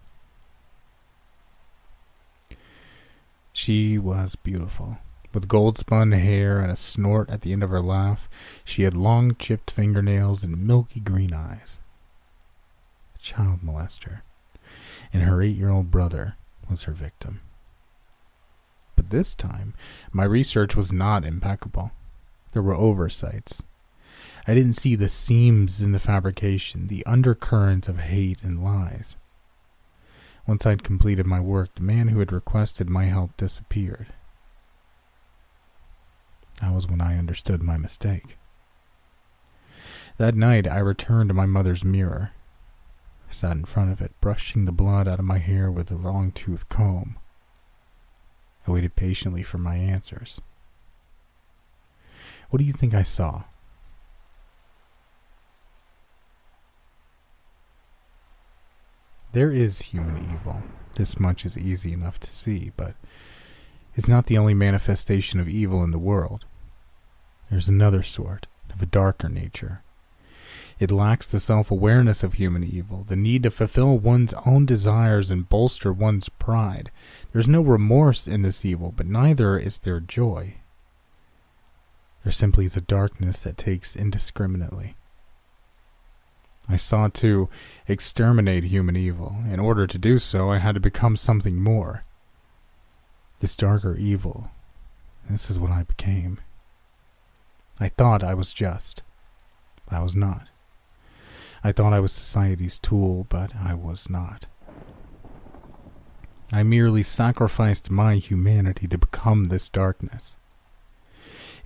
She was beautiful. With gold spun hair and a snort at the end of her laugh, she had long chipped fingernails and milky green eyes. A child molester, and her eight year old brother was her victim. But this time, my research was not impeccable. There were oversights. I didn't see the seams in the fabrication, the undercurrents of hate and lies. Once I'd completed my work, the man who had requested my help disappeared. That was when I understood my mistake. That night, I returned to my mother's mirror. I sat in front of it, brushing the blood out of my hair with a long toothed comb. I waited patiently for my answers. What do you think I saw? There is human evil. This much is easy enough to see, but it's not the only manifestation of evil in the world. There's another sort, of a darker nature. It lacks the self awareness of human evil, the need to fulfill one's own desires and bolster one's pride. There's no remorse in this evil, but neither is there joy. There simply is a darkness that takes indiscriminately. I sought to exterminate human evil. In order to do so, I had to become something more. This darker evil, this is what I became. I thought I was just, but I was not. I thought I was society's tool, but I was not. I merely sacrificed my humanity to become this darkness.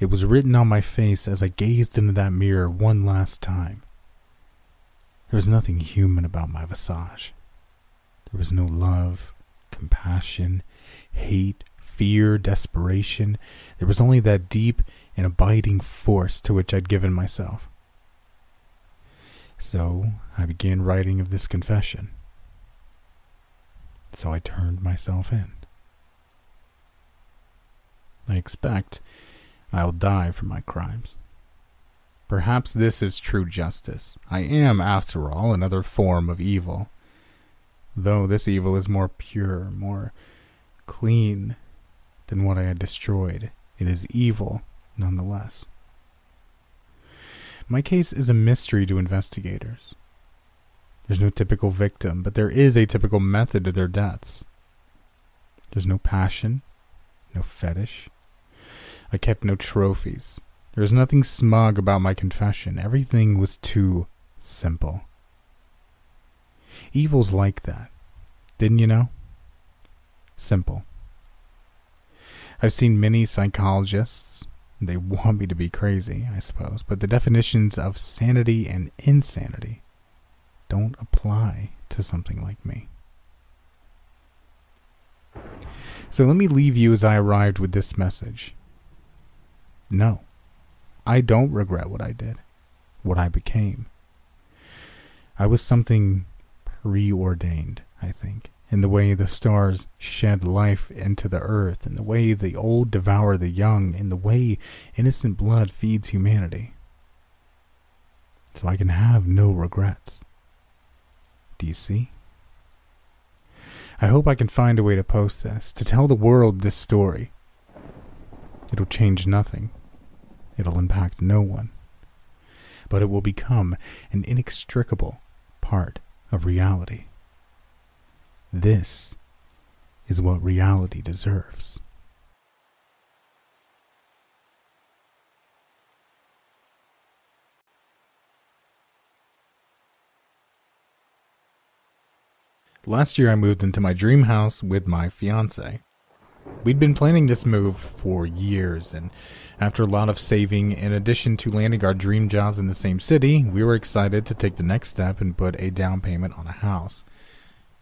It was written on my face as I gazed into that mirror one last time. There was nothing human about my visage. There was no love, compassion, hate, fear, desperation. There was only that deep and abiding force to which I'd given myself. So I began writing of this confession. So I turned myself in. I expect I'll die for my crimes. Perhaps this is true justice. I am, after all, another form of evil. Though this evil is more pure, more clean than what I had destroyed, it is evil nonetheless. My case is a mystery to investigators. There's no typical victim, but there is a typical method to their deaths. There's no passion, no fetish. I kept no trophies. There was nothing smug about my confession. Everything was too simple. Evil's like that. Didn't you know? Simple. I've seen many psychologists, they want me to be crazy, I suppose, but the definitions of sanity and insanity don't apply to something like me. So let me leave you as I arrived with this message. No, I don't regret what I did, what I became. I was something preordained, I think in the way the stars shed life into the earth, in the way the old devour the young, in the way innocent blood feeds humanity. So I can have no regrets. Do you see? I hope I can find a way to post this, to tell the world this story. It'll change nothing. It'll impact no one. But it will become an inextricable part of reality. This is what reality deserves. Last year, I moved into my dream house with my fiance. We'd been planning this move for years, and after a lot of saving, in addition to landing our dream jobs in the same city, we were excited to take the next step and put a down payment on a house.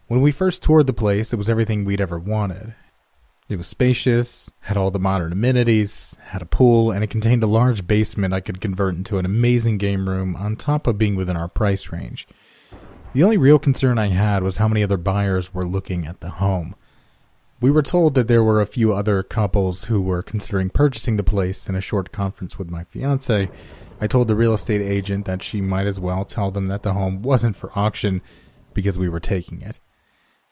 When we first toured the place, it was everything we'd ever wanted. It was spacious, had all the modern amenities, had a pool, and it contained a large basement I could convert into an amazing game room on top of being within our price range. The only real concern I had was how many other buyers were looking at the home. We were told that there were a few other couples who were considering purchasing the place in a short conference with my fiance. I told the real estate agent that she might as well tell them that the home wasn't for auction because we were taking it.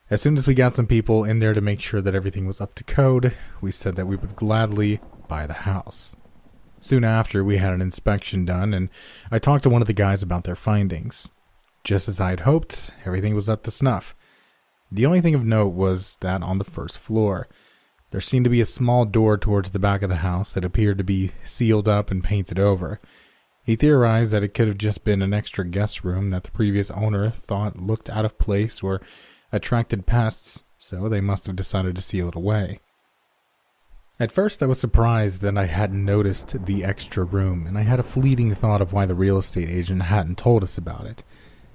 As soon as we got some people in there to make sure that everything was up to code, we said that we would gladly buy the house. Soon after, we had an inspection done, and I talked to one of the guys about their findings. Just as I had hoped, everything was up to snuff. The only thing of note was that on the first floor, there seemed to be a small door towards the back of the house that appeared to be sealed up and painted over. He theorized that it could have just been an extra guest room that the previous owner thought looked out of place or attracted pests, so they must have decided to seal it away. At first, I was surprised that I hadn't noticed the extra room, and I had a fleeting thought of why the real estate agent hadn't told us about it.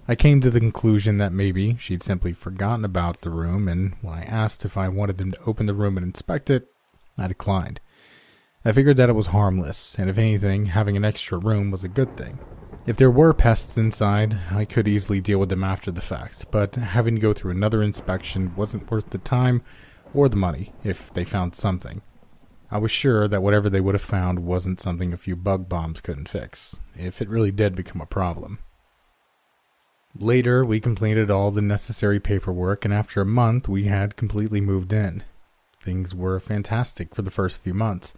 I came to the conclusion that maybe she'd simply forgotten about the room, and when I asked if I wanted them to open the room and inspect it, I declined. I figured that it was harmless, and if anything, having an extra room was a good thing. If there were pests inside, I could easily deal with them after the fact, but having to go through another inspection wasn't worth the time or the money if they found something. I was sure that whatever they would have found wasn't something a few bug bombs couldn't fix, if it really did become a problem. Later, we completed all the necessary paperwork, and after a month, we had completely moved in. Things were fantastic for the first few months.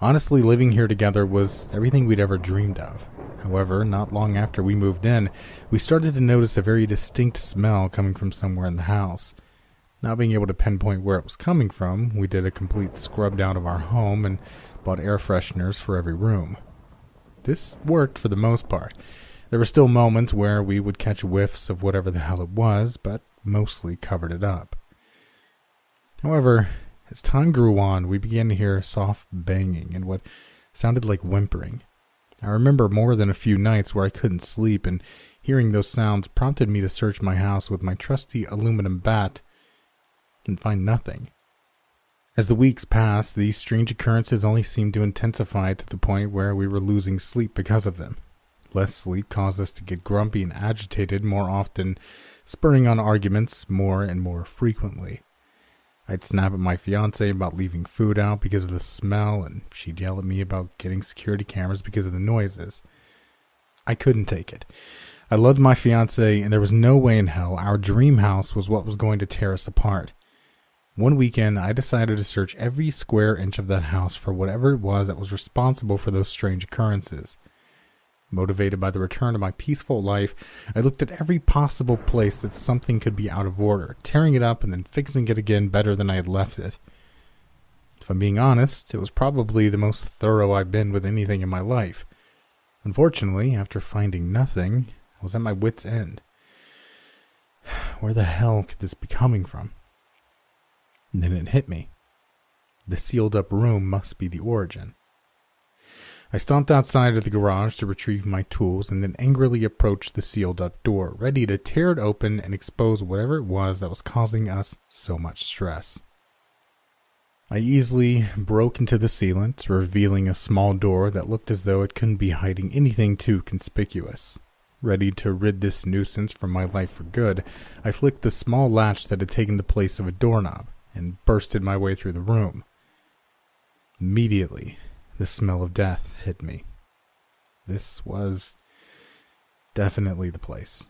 Honestly, living here together was everything we'd ever dreamed of. However, not long after we moved in, we started to notice a very distinct smell coming from somewhere in the house. Not being able to pinpoint where it was coming from, we did a complete scrub down of our home and bought air fresheners for every room. This worked for the most part. There were still moments where we would catch whiffs of whatever the hell it was, but mostly covered it up. However, as time grew on, we began to hear soft banging and what sounded like whimpering. I remember more than a few nights where I couldn't sleep, and hearing those sounds prompted me to search my house with my trusty aluminum bat and find nothing. As the weeks passed, these strange occurrences only seemed to intensify to the point where we were losing sleep because of them. Less sleep caused us to get grumpy and agitated more often, spurring on arguments more and more frequently. I'd snap at my fiance about leaving food out because of the smell, and she'd yell at me about getting security cameras because of the noises. I couldn't take it. I loved my fiance, and there was no way in hell our dream house was what was going to tear us apart. One weekend, I decided to search every square inch of that house for whatever it was that was responsible for those strange occurrences. Motivated by the return of my peaceful life, I looked at every possible place that something could be out of order, tearing it up and then fixing it again better than I had left it. If I'm being honest, it was probably the most thorough I've been with anything in my life. Unfortunately, after finding nothing, I was at my wits' end. Where the hell could this be coming from? And then it hit me. The sealed up room must be the origin. I stomped outside of the garage to retrieve my tools and then angrily approached the sealed up door, ready to tear it open and expose whatever it was that was causing us so much stress. I easily broke into the sealant, revealing a small door that looked as though it couldn't be hiding anything too conspicuous. Ready to rid this nuisance from my life for good, I flicked the small latch that had taken the place of a doorknob and bursted my way through the room. Immediately, the smell of death hit me. This was definitely the place.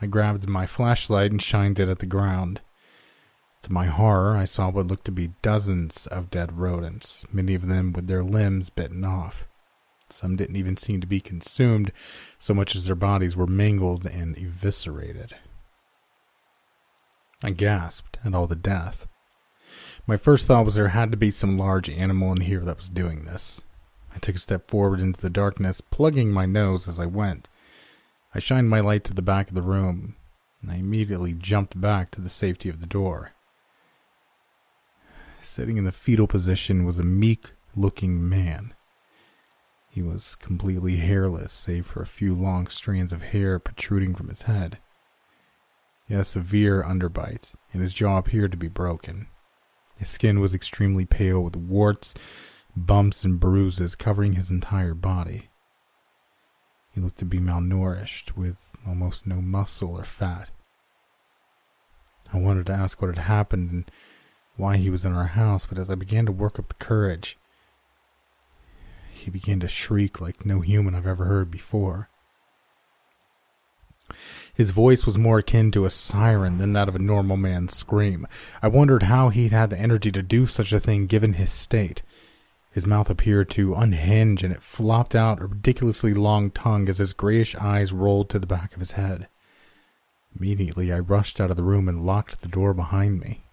I grabbed my flashlight and shined it at the ground. To my horror, I saw what looked to be dozens of dead rodents, many of them with their limbs bitten off. Some didn't even seem to be consumed, so much as their bodies were mangled and eviscerated. I gasped at all the death. My first thought was there had to be some large animal in here that was doing this. I took a step forward into the darkness, plugging my nose as I went. I shined my light to the back of the room. and I immediately jumped back to the safety of the door. Sitting in the fetal position was a meek looking man. He was completely hairless, save for a few long strands of hair protruding from his head. He had a severe underbite, and his jaw appeared to be broken. His skin was extremely pale, with warts, bumps, and bruises covering his entire body. He looked to be malnourished, with almost no muscle or fat. I wanted to ask what had happened and why he was in our house, but as I began to work up the courage, he began to shriek like no human I've ever heard before. His voice was more akin to a siren than that of a normal man's scream. I wondered how he'd had the energy to do such a thing given his state. His mouth appeared to unhinge and it flopped out a ridiculously long tongue as his grayish eyes rolled to the back of his head. Immediately, I rushed out of the room and locked the door behind me.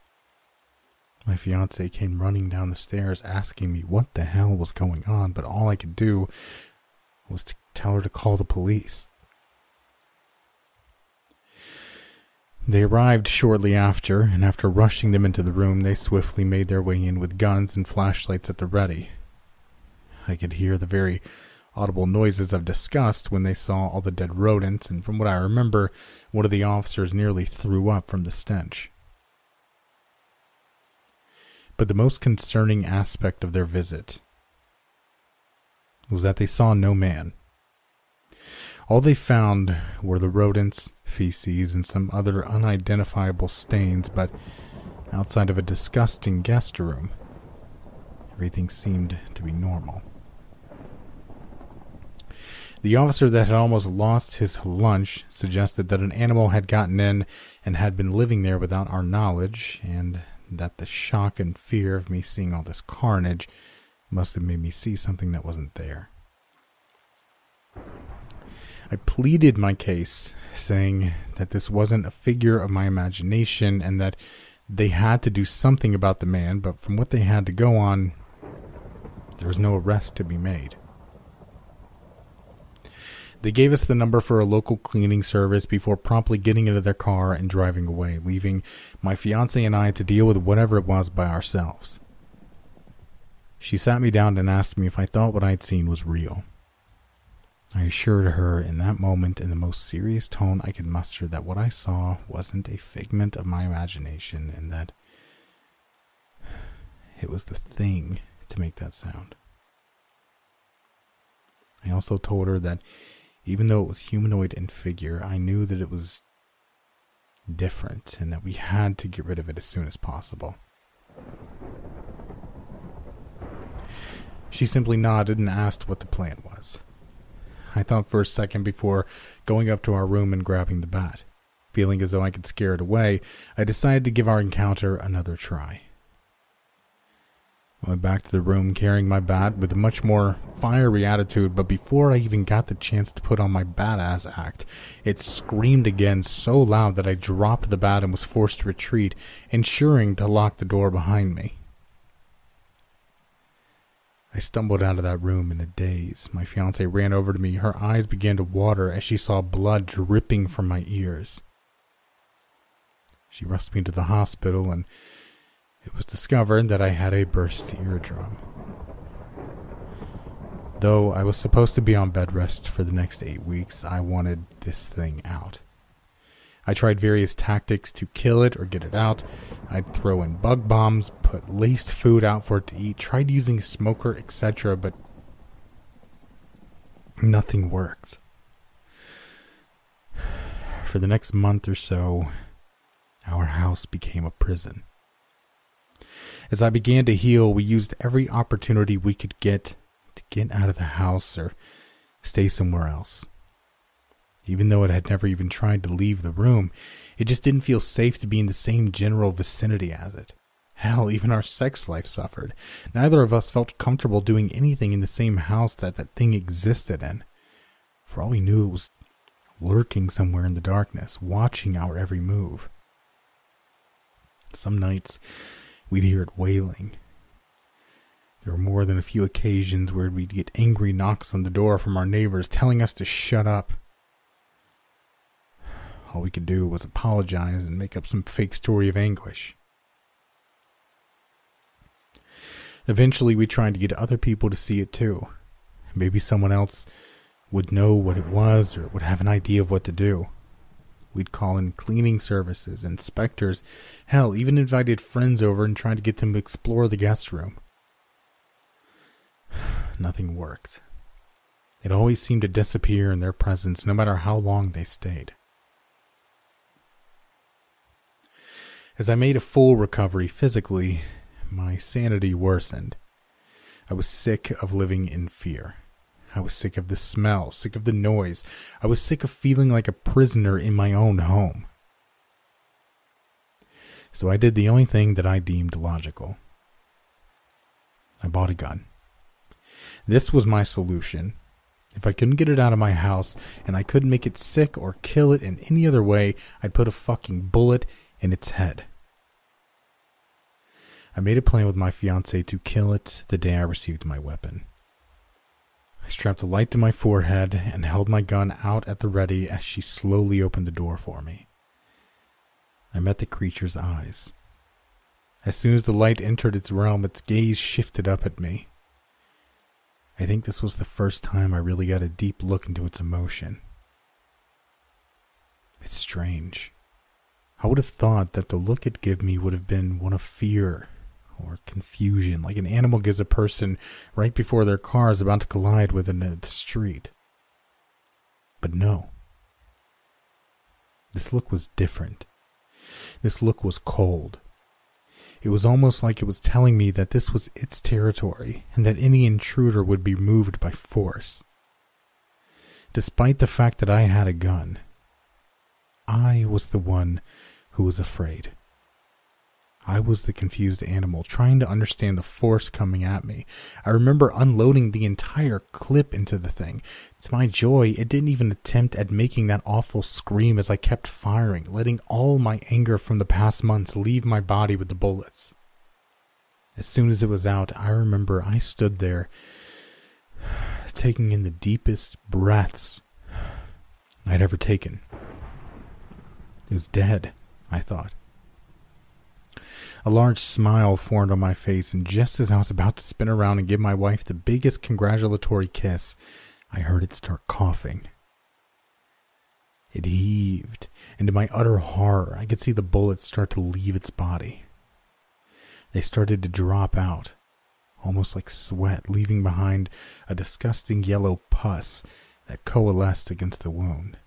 My fiance came running down the stairs asking me what the hell was going on, but all I could do was to tell her to call the police. They arrived shortly after, and after rushing them into the room, they swiftly made their way in with guns and flashlights at the ready. I could hear the very audible noises of disgust when they saw all the dead rodents, and from what I remember, one of the officers nearly threw up from the stench. But the most concerning aspect of their visit was that they saw no man. All they found were the rodents, feces, and some other unidentifiable stains, but outside of a disgusting guest room, everything seemed to be normal. The officer that had almost lost his lunch suggested that an animal had gotten in and had been living there without our knowledge, and that the shock and fear of me seeing all this carnage must have made me see something that wasn't there. I pleaded my case, saying that this wasn't a figure of my imagination and that they had to do something about the man, but from what they had to go on, there was no arrest to be made. They gave us the number for a local cleaning service before promptly getting into their car and driving away, leaving my fiance and I to deal with whatever it was by ourselves. She sat me down and asked me if I thought what I'd seen was real. I assured her in that moment, in the most serious tone I could muster, that what I saw wasn't a figment of my imagination and that it was the thing to make that sound. I also told her that even though it was humanoid in figure, I knew that it was different and that we had to get rid of it as soon as possible. She simply nodded and asked what the plan was. I thought for a second before going up to our room and grabbing the bat. Feeling as though I could scare it away, I decided to give our encounter another try. I went back to the room carrying my bat with a much more fiery attitude, but before I even got the chance to put on my badass act, it screamed again so loud that I dropped the bat and was forced to retreat, ensuring to lock the door behind me. I stumbled out of that room in a daze. My fiancée ran over to me. Her eyes began to water as she saw blood dripping from my ears. She rushed me to the hospital and it was discovered that I had a burst eardrum. Though I was supposed to be on bed rest for the next eight weeks, I wanted this thing out. I tried various tactics to kill it or get it out. I'd throw in bug bombs, put laced food out for it to eat, tried using smoker, etc., but nothing works. For the next month or so, our house became a prison. As I began to heal, we used every opportunity we could get to get out of the house or stay somewhere else. Even though it had never even tried to leave the room, it just didn't feel safe to be in the same general vicinity as it. Hell, even our sex life suffered. Neither of us felt comfortable doing anything in the same house that that thing existed in. For all we knew, it was lurking somewhere in the darkness, watching our every move. Some nights, we'd hear it wailing. There were more than a few occasions where we'd get angry knocks on the door from our neighbors telling us to shut up. All we could do was apologize and make up some fake story of anguish. Eventually, we tried to get other people to see it too. Maybe someone else would know what it was or would have an idea of what to do. We'd call in cleaning services, inspectors, hell, even invited friends over and tried to get them to explore the guest room. Nothing worked. It always seemed to disappear in their presence no matter how long they stayed. As I made a full recovery physically, my sanity worsened. I was sick of living in fear. I was sick of the smell, sick of the noise. I was sick of feeling like a prisoner in my own home. So I did the only thing that I deemed logical. I bought a gun. This was my solution. If I couldn't get it out of my house and I couldn't make it sick or kill it in any other way, I'd put a fucking bullet in its head. I made a plan with my fiance to kill it the day I received my weapon. I strapped a light to my forehead and held my gun out at the ready as she slowly opened the door for me. I met the creature's eyes. As soon as the light entered its realm, its gaze shifted up at me. I think this was the first time I really got a deep look into its emotion. It's strange. I would have thought that the look it gave me would have been one of fear or confusion, like an animal gives a person right before their car is about to collide with in uh, the street. But no. This look was different. This look was cold. It was almost like it was telling me that this was its territory and that any intruder would be moved by force. Despite the fact that I had a gun, I was the one who was afraid. I was the confused animal, trying to understand the force coming at me. I remember unloading the entire clip into the thing. To my joy, it didn't even attempt at making that awful scream as I kept firing, letting all my anger from the past months leave my body with the bullets. As soon as it was out, I remember I stood there, taking in the deepest breaths I'd ever taken. It was dead, I thought. A large smile formed on my face, and just as I was about to spin around and give my wife the biggest congratulatory kiss, I heard it start coughing. It heaved, and to my utter horror, I could see the bullets start to leave its body. They started to drop out, almost like sweat, leaving behind a disgusting yellow pus that coalesced against the wound.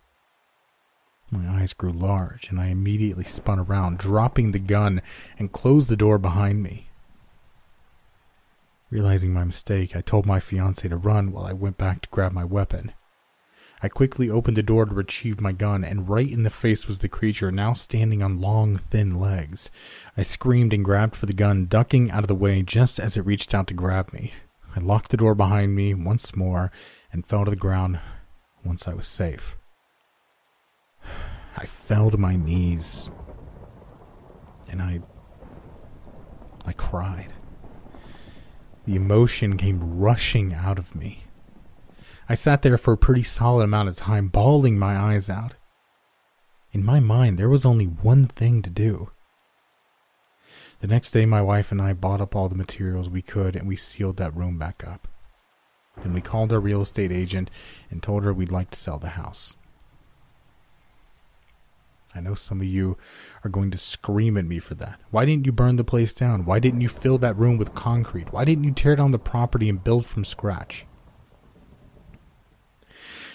My eyes grew large, and I immediately spun around, dropping the gun, and closed the door behind me. Realizing my mistake, I told my fiance to run while I went back to grab my weapon. I quickly opened the door to retrieve my gun, and right in the face was the creature, now standing on long, thin legs. I screamed and grabbed for the gun, ducking out of the way just as it reached out to grab me. I locked the door behind me once more and fell to the ground once I was safe. I fell to my knees and I I cried. The emotion came rushing out of me. I sat there for a pretty solid amount of time, bawling my eyes out. In my mind, there was only one thing to do. The next day, my wife and I bought up all the materials we could and we sealed that room back up. Then we called our real estate agent and told her we'd like to sell the house. I know some of you are going to scream at me for that. Why didn't you burn the place down? Why didn't you fill that room with concrete? Why didn't you tear down the property and build from scratch?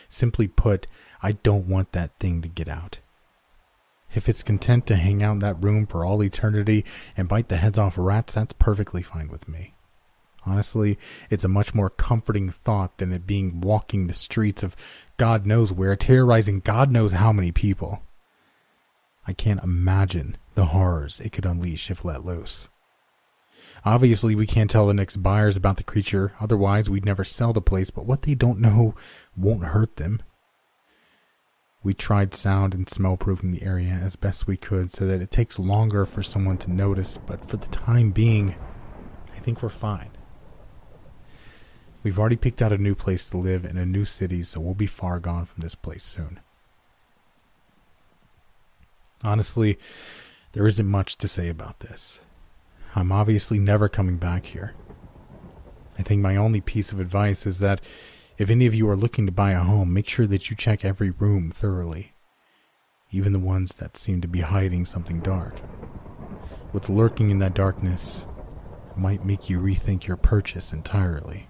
Simply put, I don't want that thing to get out. If it's content to hang out in that room for all eternity and bite the heads off rats, that's perfectly fine with me. Honestly, it's a much more comforting thought than it being walking the streets of God knows where, terrorizing God knows how many people. I can't imagine the horrors it could unleash if let loose. Obviously, we can't tell the next buyers about the creature, otherwise, we'd never sell the place, but what they don't know won't hurt them. We tried sound and smell proofing the area as best we could so that it takes longer for someone to notice, but for the time being, I think we're fine. We've already picked out a new place to live in a new city, so we'll be far gone from this place soon. Honestly, there isn't much to say about this. I'm obviously never coming back here. I think my only piece of advice is that if any of you are looking to buy a home, make sure that you check every room thoroughly, even the ones that seem to be hiding something dark. What's lurking in that darkness might make you rethink your purchase entirely.